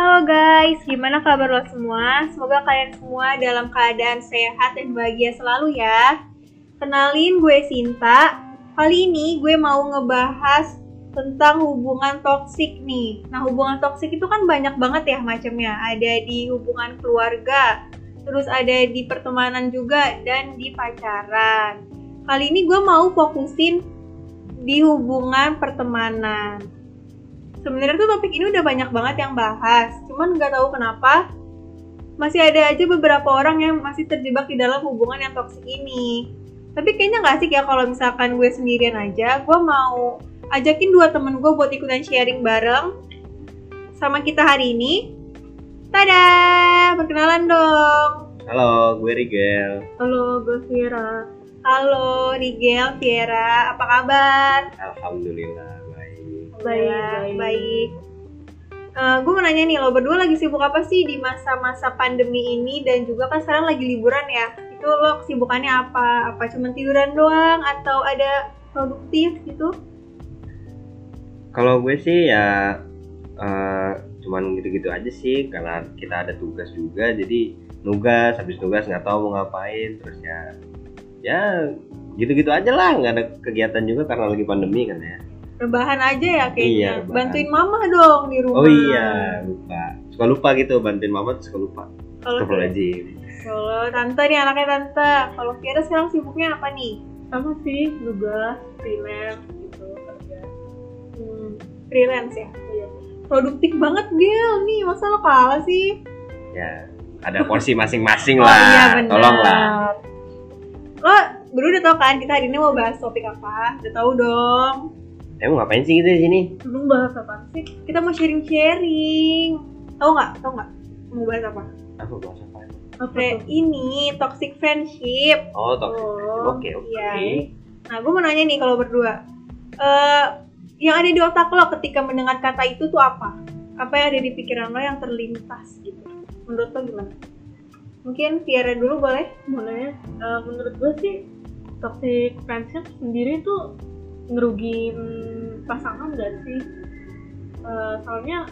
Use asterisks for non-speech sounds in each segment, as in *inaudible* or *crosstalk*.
Halo guys, gimana kabar lo semua? Semoga kalian semua dalam keadaan sehat dan bahagia selalu ya. Kenalin gue Sinta. Kali ini gue mau ngebahas tentang hubungan toksik nih. Nah, hubungan toksik itu kan banyak banget ya macamnya. Ada di hubungan keluarga, terus ada di pertemanan juga dan di pacaran. Kali ini gue mau fokusin di hubungan pertemanan sebenarnya tuh topik ini udah banyak banget yang bahas cuman nggak tahu kenapa masih ada aja beberapa orang yang masih terjebak di dalam hubungan yang toksik ini. Tapi kayaknya nggak sih ya kalau misalkan gue sendirian aja gue mau ajakin dua temen gue buat ikutan sharing bareng sama kita hari ini. Tada perkenalan dong. Halo, gue Rigel. halo gue Vira halo Rigel Viera apa kabar? Alhamdulillah baik. baik. baik. Eh, gue mau nanya nih lo berdua lagi sibuk apa sih di masa-masa pandemi ini? Dan juga kan sekarang lagi liburan ya. Itu lo kesibukannya apa? Apa cuma tiduran doang atau ada produktif gitu? Kalau gue sih ya eh, cuman gitu-gitu aja sih. Karena kita ada tugas juga jadi nugas habis tugas nggak tahu mau ngapain. Terus ya ya gitu-gitu aja lah. Nggak ada kegiatan juga karena lagi pandemi kan ya. Rebahan aja ya Iya, kayaknya rebahan. bantuin mama dong di rumah Oh iya lupa suka lupa gitu bantuin mama tuh suka lupa. kalau kalau tante nih anaknya tante kalau Viera sekarang sibuknya apa nih sama sih tugas freelance gitu kerja hmm, freelance ya Iya. produktif banget Gil nih masa lo kalah sih Ya ada porsi masing-masing Oh lah. iya benar. Tolong lah. Lo berdua udah tau kan kita hari ini mau bahas topik apa? Udah tahu dong. Emang ngapain sih gitu di sini? lu bahas apa sih Kita mau sharing-sharing. Tahu nggak? Tahu nggak? Mau bahas apa? Aku bahas apa? apa Kayak ini toxic friendship. Oh toxic. Oh, Oke oke. iya. Nah, gue mau nanya nih kalau berdua. Eh, yang ada di otak lo ketika mendengar kata itu tuh apa? Apa yang ada di pikiran lo yang terlintas gitu? Menurut lo gimana? Mungkin Tiara dulu boleh? mulai eh, menurut gue sih toxic friendship sendiri tuh ngerugiin pasangan gak sih? Eh, soalnya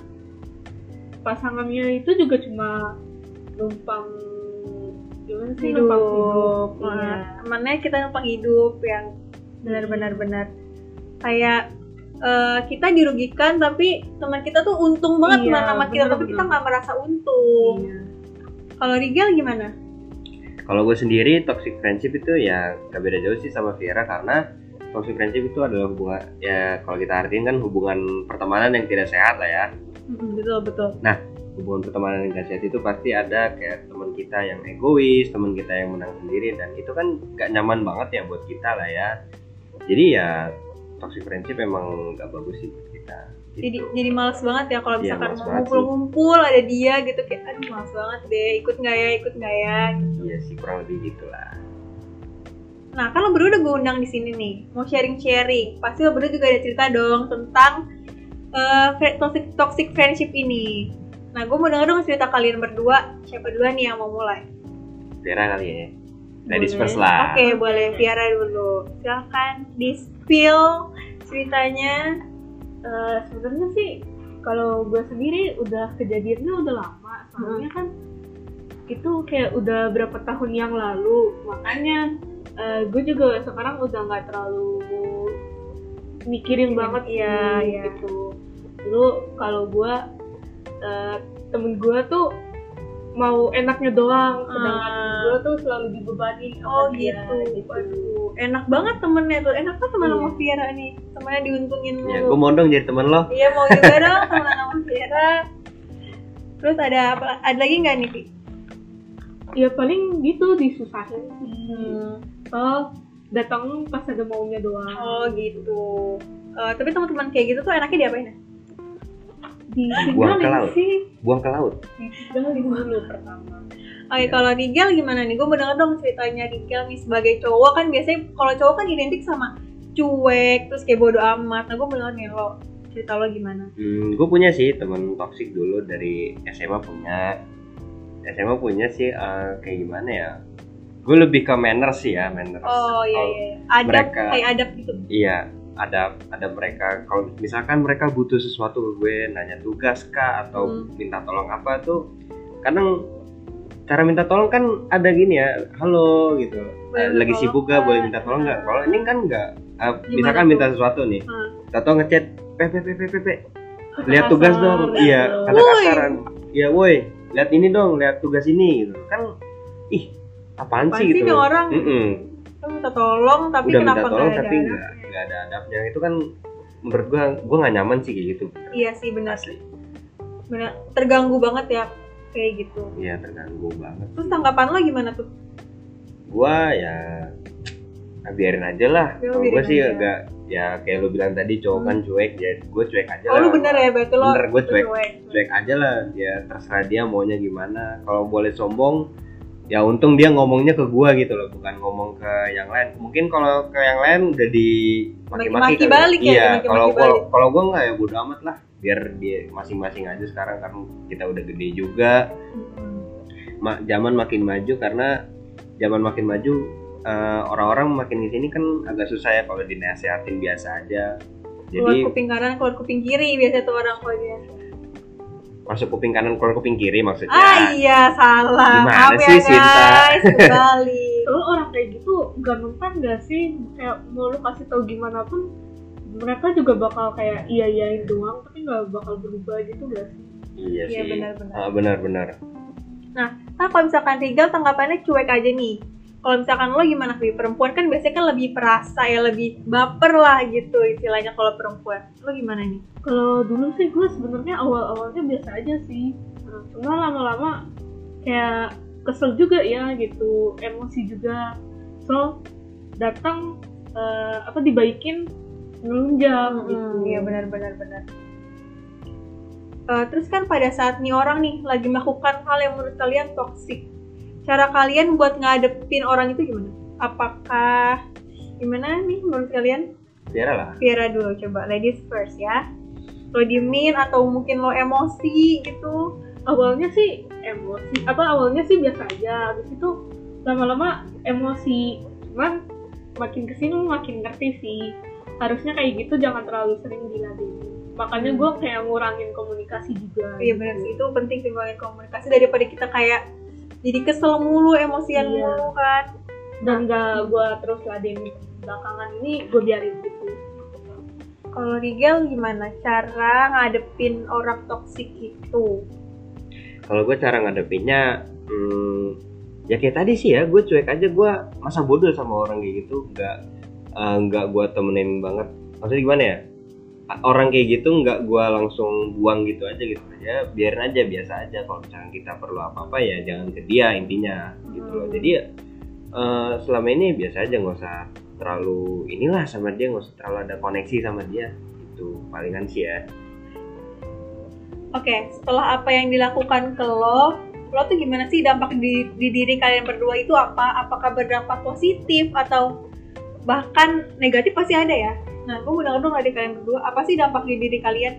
pasangannya itu juga cuma numpang gimana sih numpang hidup Nah, Iya. temannya kita numpang hidup yang benar-benar benar. Kayak eh, kita dirugikan tapi teman kita tuh untung banget Iya, sama kita bener, tapi kita nggak merasa untung. Iya. kalau Rigel gimana? Kalau gue sendiri toxic friendship itu ya gak beda jauh sih sama Viera karena toxic friendship itu adalah hubungan ya kalau kita artiin kan hubungan pertemanan yang tidak sehat lah ya. betul betul Hubungan pertemanan yang tidak sehat itu pasti ada kayak teman kita yang egois, teman kita yang menang sendiri dan itu kan gak nyaman banget ya buat kita lah ya. Jadi ya toxic friendship emang gak bagus sih buat kita. jadi Gitu. jadi males banget ya kalau Iya, misalkan mau sih. ngumpul-ngumpul ada dia gitu kayak aduh males banget deh ikut nggak ya ikut nggak ya Iya sih kurang lebih gitulah. Nah, kan lo berdua udah gue undang di sini nih, mau sharing-sharing. Pasti lo berdua juga ada cerita dong tentang eh, fri- toxic, toxic friendship ini. Nah, gue mau denger dong cerita kalian berdua. Siapa duluan nih yang mau mulai? Viera kali ya. Ladies first lah. Oke, boleh Tiara dulu. Silahkan di spill ceritanya. Eh, sebenarnya sih kalau gue sendiri udah kejadiannya udah lama soalnya kan itu kayak udah berapa tahun yang lalu makanya eh, gue juga sekarang udah nggak terlalu mikirin banget Iya, sih, iya. gitu dulu kalau gue eh, temen gue tuh mau enaknya doang sedangkan Ah. gue tuh selalu dibebani Oh dia, gitu. Waduh, enak banget temennya tuh. Enak tuh teman Iya. sama Tiara nih. Temennya diuntungin Ya, mulu. gue mau dong jadi temen lo. Iya mau juga dong teman sama Tiara. Terus ada apa? Ada lagi nggak nih? Pi? ya paling gitu disusahin Hmm. Oh datang pas ada maunya doang Oh gitu. Eh, tapi teman-teman kayak gitu tuh enaknya diapain ya? Buang ke laut. sih Buang ke laut. ditinggalin dulu pertama Oke, kalau Rigel gimana nih? Gue denger dong ceritanya Rigel nih sebagai cowok kan biasanya kalau cowok kan identik sama cuek, terus kayak bodo amat. Nah, gue mau denger nih lo cerita lo gimana? Hmm, gue punya sih temen toksik dulu dari SMA punya. SMA punya sih eh, kayak gimana ya? Gue lebih ke manners sih ya, manners. Oh iya iya. iya. Adab mereka- kayak adab gitu. Iya, ada ada mereka kalau misalkan mereka butuh sesuatu gue nanya tugas kah atau Hmm. minta tolong apa tuh kadang cara minta tolong kan ada gini ya halo gitu Boleh Eh, lagi sibuk gak boleh minta tolong nggak kalau ini kan nggak Eh, Gimana misalkan tuh? minta sesuatu nih Hmm. atau ngechat pepe pepe pepe Kata lihat tugas dong iya kata kasaran iya woi lihat ini dong lihat tugas ini gitu kan ih apaan, sih sih gitu orang? Mm-mm. Lo minta tolong tapi udah minta kenapa tolong nggak ada tapi nggak nggak ada adabnya itu kan menurut gua gua nggak nyaman sih kayak gitu Iya sih benar. asli Benar. Terganggu banget ya kayak gitu. iya terganggu banget Terus tanggapan lo gimana tuh? gua ya ah, biarin aja lah Ya, biarin gua sih agak ya kayak lu bilang tadi cowok kan cuek ya gua cuek aja Oh lah lu bener ya berarti lo Bener, gua cuek. cuek. cuek aja lah dia terserah dia maunya gimana kalau boleh sombong ya untung dia ngomongnya ke gua gitu loh bukan ngomong ke yang lain mungkin kalau ke yang lain udah di Maki-maki kali. balik ya, iya kalau balik. kalau gua nggak ya bodo amat lah biar dia masing-masing aja sekarang kan kita udah gede juga Hmm. Ma- zaman makin maju karena zaman makin maju eh, orang-orang makin di sini kan agak susah ya kalau dinasehatin biasa aja Keluar jadi kuping kanan, keluar kuping kiri biasa tuh orang kalau dia. Masuk kuping kanan keluar kuping kiri maksudnya Ah iya salah. Gimana Maaf sih, ya Sinta? guys, *laughs* kembali. Soalnya orang kayak gitu gak mempan gak sih kayak mau lu kasih tahu gimana pun mereka juga bakal kayak iya iyain doang tapi nggak bakal berubah gitu gak sih iya Iya sih benar-benar. Ah, benar-benar Nah kalau misalkan Rigal tanggapannya cuek aja nih. Kalau misalkan lo gimana sih? Perempuan kan biasanya kan lebih perasa ya, lebih baper lah gitu istilahnya kalau perempuan. Lo gimana nih? kalau dulu sih gue sebenarnya awal-awalnya biasa aja sih Nah, cuma lama-lama kayak kesel juga ya gitu emosi juga so datang eh, apa dibaikin ngelunjang gitu Iya benar-benar benar. Eh, terus kan pada saat nih orang nih lagi melakukan hal yang menurut kalian toksik, cara kalian buat ngadepin orang itu gimana? Apakah gimana nih menurut kalian? Tiara lah. Viera dulu coba, ladies first ya. Lo diemin atau mungkin lo emosi gitu? awalnya sih emosi apa awalnya sih biasa aja. Habis itu lama-lama emosi. Cuman makin ke sini makin ngerti sih. Harusnya kayak gitu jangan terlalu sering diladenin. Makanya gue kayak ngurangin komunikasi juga. Iya benar sih. Itu penting sih ngomongin komunikasi daripada kita kayak jadi kesel mulu, emosian Iya. mulu kan. dan gak gue terus ladenin belakangan ini gue biarin gitu Kalau Rigel gimana cara ngadepin orang toksik itu? kalau gue cara ngadepinnya hmm, ya kayak tadi sih ya gue cuek aja gue masa bodoh sama orang kayak gitu nggak eh, nggak gue temenin banget maksudnya gimana ya orang kayak gitu nggak gue langsung buang gitu aja gitu. Aja biarin aja biasa aja. Kalau misalnya kita perlu apa apa ya jangan ke dia intinya gitu loh. Jadi ya, eh, selama ini biasa aja nggak usah terlalu inilah sama dia nggak usah terlalu ada koneksi sama dia itu palingan sih ya. Oke, setelah apa yang dilakukan ke lo, lo tuh gimana sih dampak di, di diri kalian berdua itu apa? Apakah berdampak positif atau bahkan negatif pasti ada ya? Nah, gue mau denger dong dari kalian berdua, apa sih dampak di diri kalian?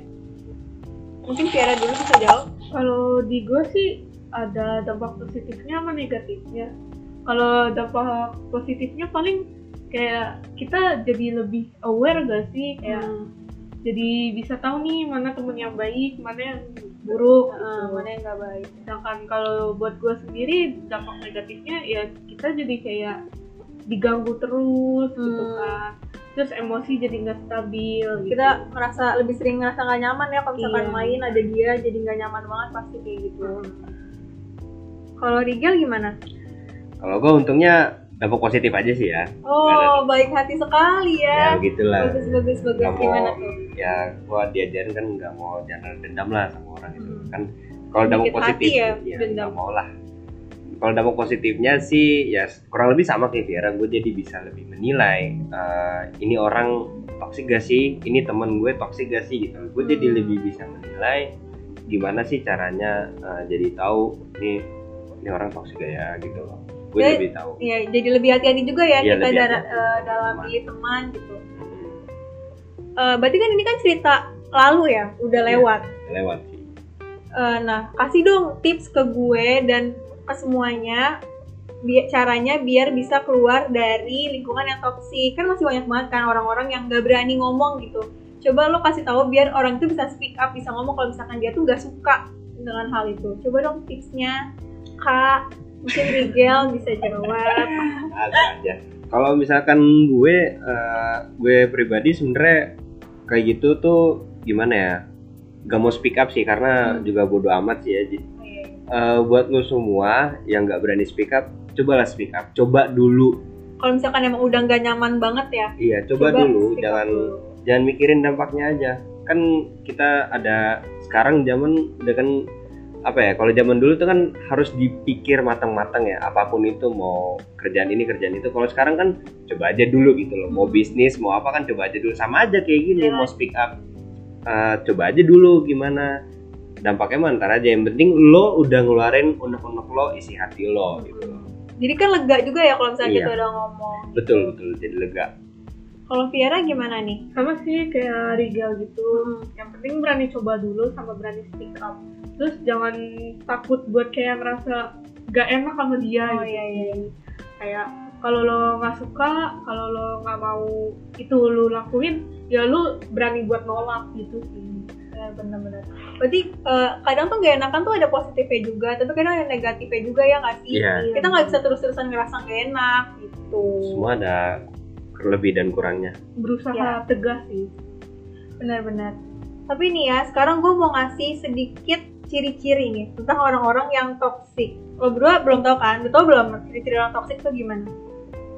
Mungkin Tiara dulu bisa jawab. kalau di gue sih ada dampak positifnya sama negatifnya kalau dampak positifnya paling kayak kita jadi lebih aware gak sih kayak Hmm. jadi bisa tahu nih mana temen yang baik mana yang buruk Eh, gitu. mana yang gak baik? sedangkan kalau buat gue sendiri dampak negatifnya ya kita jadi kayak diganggu terus gitu Hmm. kan terus emosi jadi nggak stabil gitu. Kita merasa lebih sering ngerasa gak nyaman ya kalau misalkan Iya. main ada dia jadi gak nyaman banget pasti kayak gitu. Hmm. Kalau Rigel gimana? kalau gue untungnya dampak positif aja sih ya Oh, baik hati sekali ya ya. gitulah Bagus bagus bagus Nggak mau- gimana tuh? ya gua diajarin kan nggak mau jangan dendam lah sama orang itu Hmm. kan kalau dampak positif hati ya, ya dendam. nggak mau lah kalau dampak positifnya sih ya kurang lebih sama kayak Viera gue jadi bisa lebih menilai eh, ini orang toksik gak sih ini temen gue toksik gak sih gitu gue jadi Hmm. lebih bisa menilai gimana sih caranya eh, jadi tahu ini ini orang toksik gak ya gitu loh gue Jadi- lebih tahu Ya, jadi lebih hati-hati juga ya Iya, kita hati-hati. eh, dalam Teman. milih teman gitu. Eh, berarti kan ini kan cerita lalu ya, udah Iya. lewat. lewat sih Eh, nah, kasih dong tips ke gue dan ke semuanya bi- caranya biar bisa keluar dari lingkungan yang toksik. Kan masih banyak banget kan orang-orang yang nggak berani ngomong gitu. Coba lo kasih tahu biar orang itu bisa speak up bisa ngomong kalau misalkan dia tuh nggak suka dengan hal itu. Coba dong tipsnya kak mungkin Rigel bisa jawab. *laughs* Ada aja. Kalau misalkan gue eh, gue pribadi sebenarnya kayak gitu tuh gimana ya? Gak mau speak up sih karena Hmm. juga bodo amat sih ya Eh, buat lo semua yang nggak berani speak up cobalah speak up. Coba dulu. Kalau misalkan emang udah nggak nyaman banget ya iya coba, dulu. speak up jangan dulu. jangan mikirin dampaknya aja. Kan kita ada sekarang zaman udah kan apa ya kalau zaman dulu tuh kan harus dipikir matang-matang ya apa pun itu mau kerjaan ini kerjaan itu. Kalau sekarang kan coba aja dulu gitu loh. Mau bisnis mau apa kan coba aja dulu. Sama aja kayak gini Iya. mau speak up. Eh, coba aja dulu gimana dampaknya mah ntar aja yang penting lo udah ngeluarin unek-unek lo isi hati lo gitu loh. jadi kan lega juga ya kalau misalnya Iya. kita udah ngomong betul betul jadi lega kalau Viera gimana nih sama sih kayak Rigel gitu Hmm. yang penting berani coba dulu sama berani speak up terus jangan takut buat kayak ngerasa gak enak sama dia Oh, gitu iya, iya. kayak kalau lo nggak suka kalau lo nggak mau itu lo lakuin ya lo berani buat nolak gitu sih Ya, bener-bener. Berarti eh, kadang tuh gak enakan tuh ada positifnya juga, tapi kadang ada negatifnya juga ya nggak sih? Iya. Kita nggak bisa terus-terusan ngerasa gak enak gitu. semua ada lebih dan kurangnya berusaha Ya. tegas sih Benar-benar. Tapi nih ya, sekarang gue mau ngasih sedikit ciri-ciri nih tentang orang-orang yang toksik. Lo berdua belum tahu kan? Lo tau belum ciri-ciri orang toksik tuh gimana?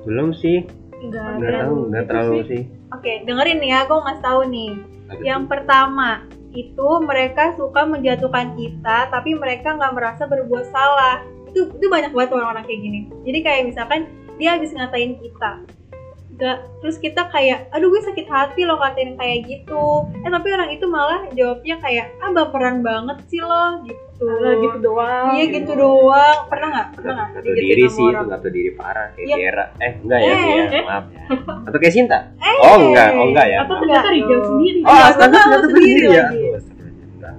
belum sih nggak nggak tahu nggak gitu terlalu sih. sih Oke, dengerin nih ya, gue mau ngasih tahu nih. Apa Yang pertama, itu mereka suka menjatuhkan kita, tapi mereka nggak merasa berbuat salah. Itu itu banyak banget orang-orang kayak gini. Jadi kayak misalkan dia habis ngatain kita, Gak, terus kita kayak, aduh gue sakit hati lo katain kayak gitu. Eh tapi orang itu malah jawabnya kayak, ah baperan banget sih lo gitu. Alah, gitu doang Iya gitu doang. Pernah nggak? Pernah nggak? Satu digituin diri sih itu tahu diri parah kayak Iya. Tiara eh enggak ya Eh, Tia, eh. *laughs* maaf ya atau kayak Sinta Eh, oh enggak oh enggak ya atau ternyata dong. sendiri oh tahu ternyata sendiri ya astaga.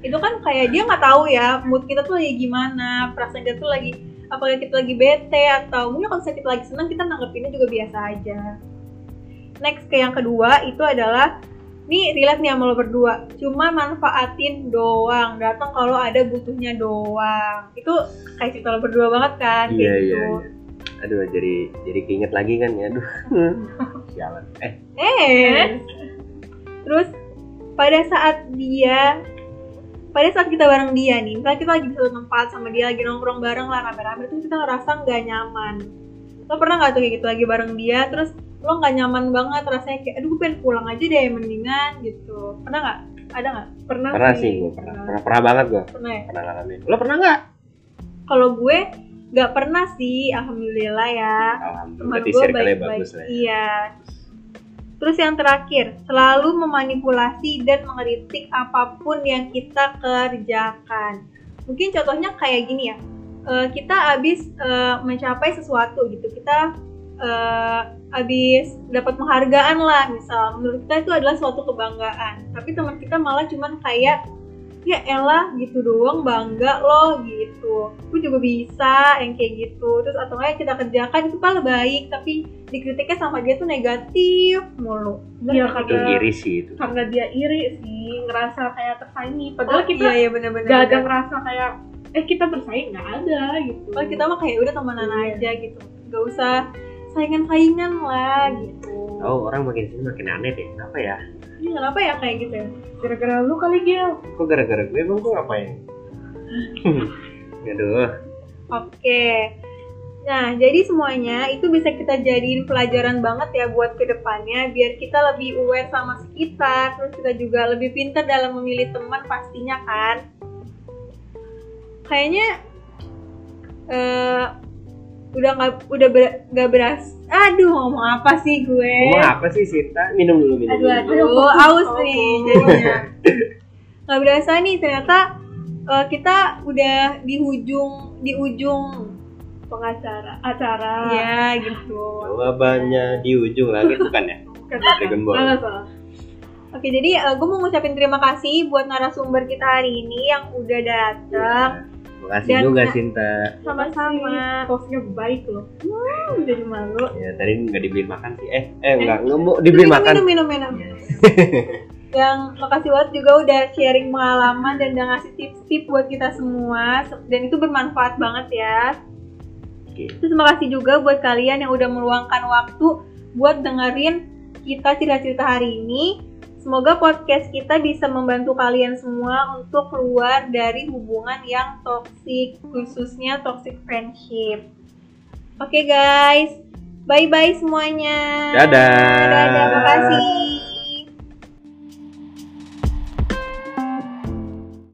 itu kan kayak dia nggak tahu ya mood kita tuh lagi gimana perasaan kita tuh lagi apakah kita lagi bete atau mungkin kalau misalnya kita lagi senang kita nanggepinnya juga biasa aja. Next ke yang kedua itu adalah nih relate nih sama lo berdua. Cuma manfaatin doang. Datang kalau ada butuhnya doang. Itu kayak cerita lo berdua banget kan iya gitu. iya iya. Aduh jadi jadi keinget lagi kan ya aduh. *laughs* Sialan. Eh. Eh. Terus pada saat dia pada saat kita bareng dia nih misalnya kita lagi di satu tempat sama dia lagi nongkrong bareng lah rame-rame terus kita ngerasa nggak nyaman. Lo pernah nggak tuh kayak gitu lagi bareng dia terus lo nggak nyaman banget rasanya kayak aduh gue pengen pulang aja deh mendingan gitu. Pernah nggak? Ada nggak? Pernah, pernah sih gue pernah. Pernah pernah banget gue pernah ya? Pernah ngalamin. Lo pernah nggak? Kalau gue nggak pernah sih alhamdulillah ya. Alhamdulillah teman gue bagus lah ya. iya terus yang terakhir selalu memanipulasi dan mengkritik apa pun yang kita kerjakan. Mungkin contohnya kayak gini ya Eh, kita habis eh, mencapai sesuatu gitu kita eh, habis dapat penghargaan lah misal. Menurut kita itu adalah suatu kebanggaan tapi teman kita malah cuman kayak ya elah gitu doang bangga loh gitu. Gue juga bisa yang kayak gitu. Terus atau enggak yang kita kerjakan itu malah baik tapi dikritiknya sama dia tuh negatif mulu. Iya, Bener nggak itu karena- iri sih itu. Karena dia iri sih ngerasa kayak tersaingi. Padahal Oh, kita iya, iya bener-bener. gak ada ngerasa kayak eh kita bersaing nggak ada gitu. Kalau kita mah kayak udah temenan Iya. aja gitu. Gak usah saingan-saingan lah gitu oh orang makin sini makin aneh deh. Kenapa ya? Ini kenapa ya kayak gitu ya? Gara-gara lu kali Gil. Kok gara-gara gue? Emang gue ngapain? *laughs* Aduh. Oke. Nah, jadi semuanya itu bisa kita jadiin pelajaran banget ya buat ke depannya biar kita lebih aware sama sekitar, terus kita juga lebih pintar dalam memilih teman pastinya kan. Kayaknya eh udah nggak udah ber, nggak beras. Aduh, ngomong apa sih gue? ngomong apa sih Sinta minum dulu minum Aduh, dulu aduh, aus nih jadinya. *laughs* Nggak berasa nih ternyata eh, kita udah di ujung di ujung pengacara acara ya gitu. jawabannya di ujung langit bukan ya. Dragon Ball Salah, salah. Oke, jadi gue mau ngucapin terima kasih buat narasumber kita hari ini yang udah datang. Makasih Dan- juga Sinta Sama-sama. hostnya baik loh Hmm, jadi malu. ya tadi nggak dibeliin makan sih eh eh nggak nggak mau dibeliin minum, makan minum, minum, minum. *laughs* yang makasih banget juga udah sharing pengalaman dan udah ngasih tips-tips buat kita semua dan itu bermanfaat banget ya. Oke. Terus makasih juga buat kalian yang udah meluangkan waktu buat dengerin kita cerita-cerita hari ini. Semoga podcast kita bisa membantu kalian semua untuk keluar dari hubungan yang toxic, khususnya toxic friendship. Oke guys, bye-bye semuanya. Dadah. Dadah, makasih.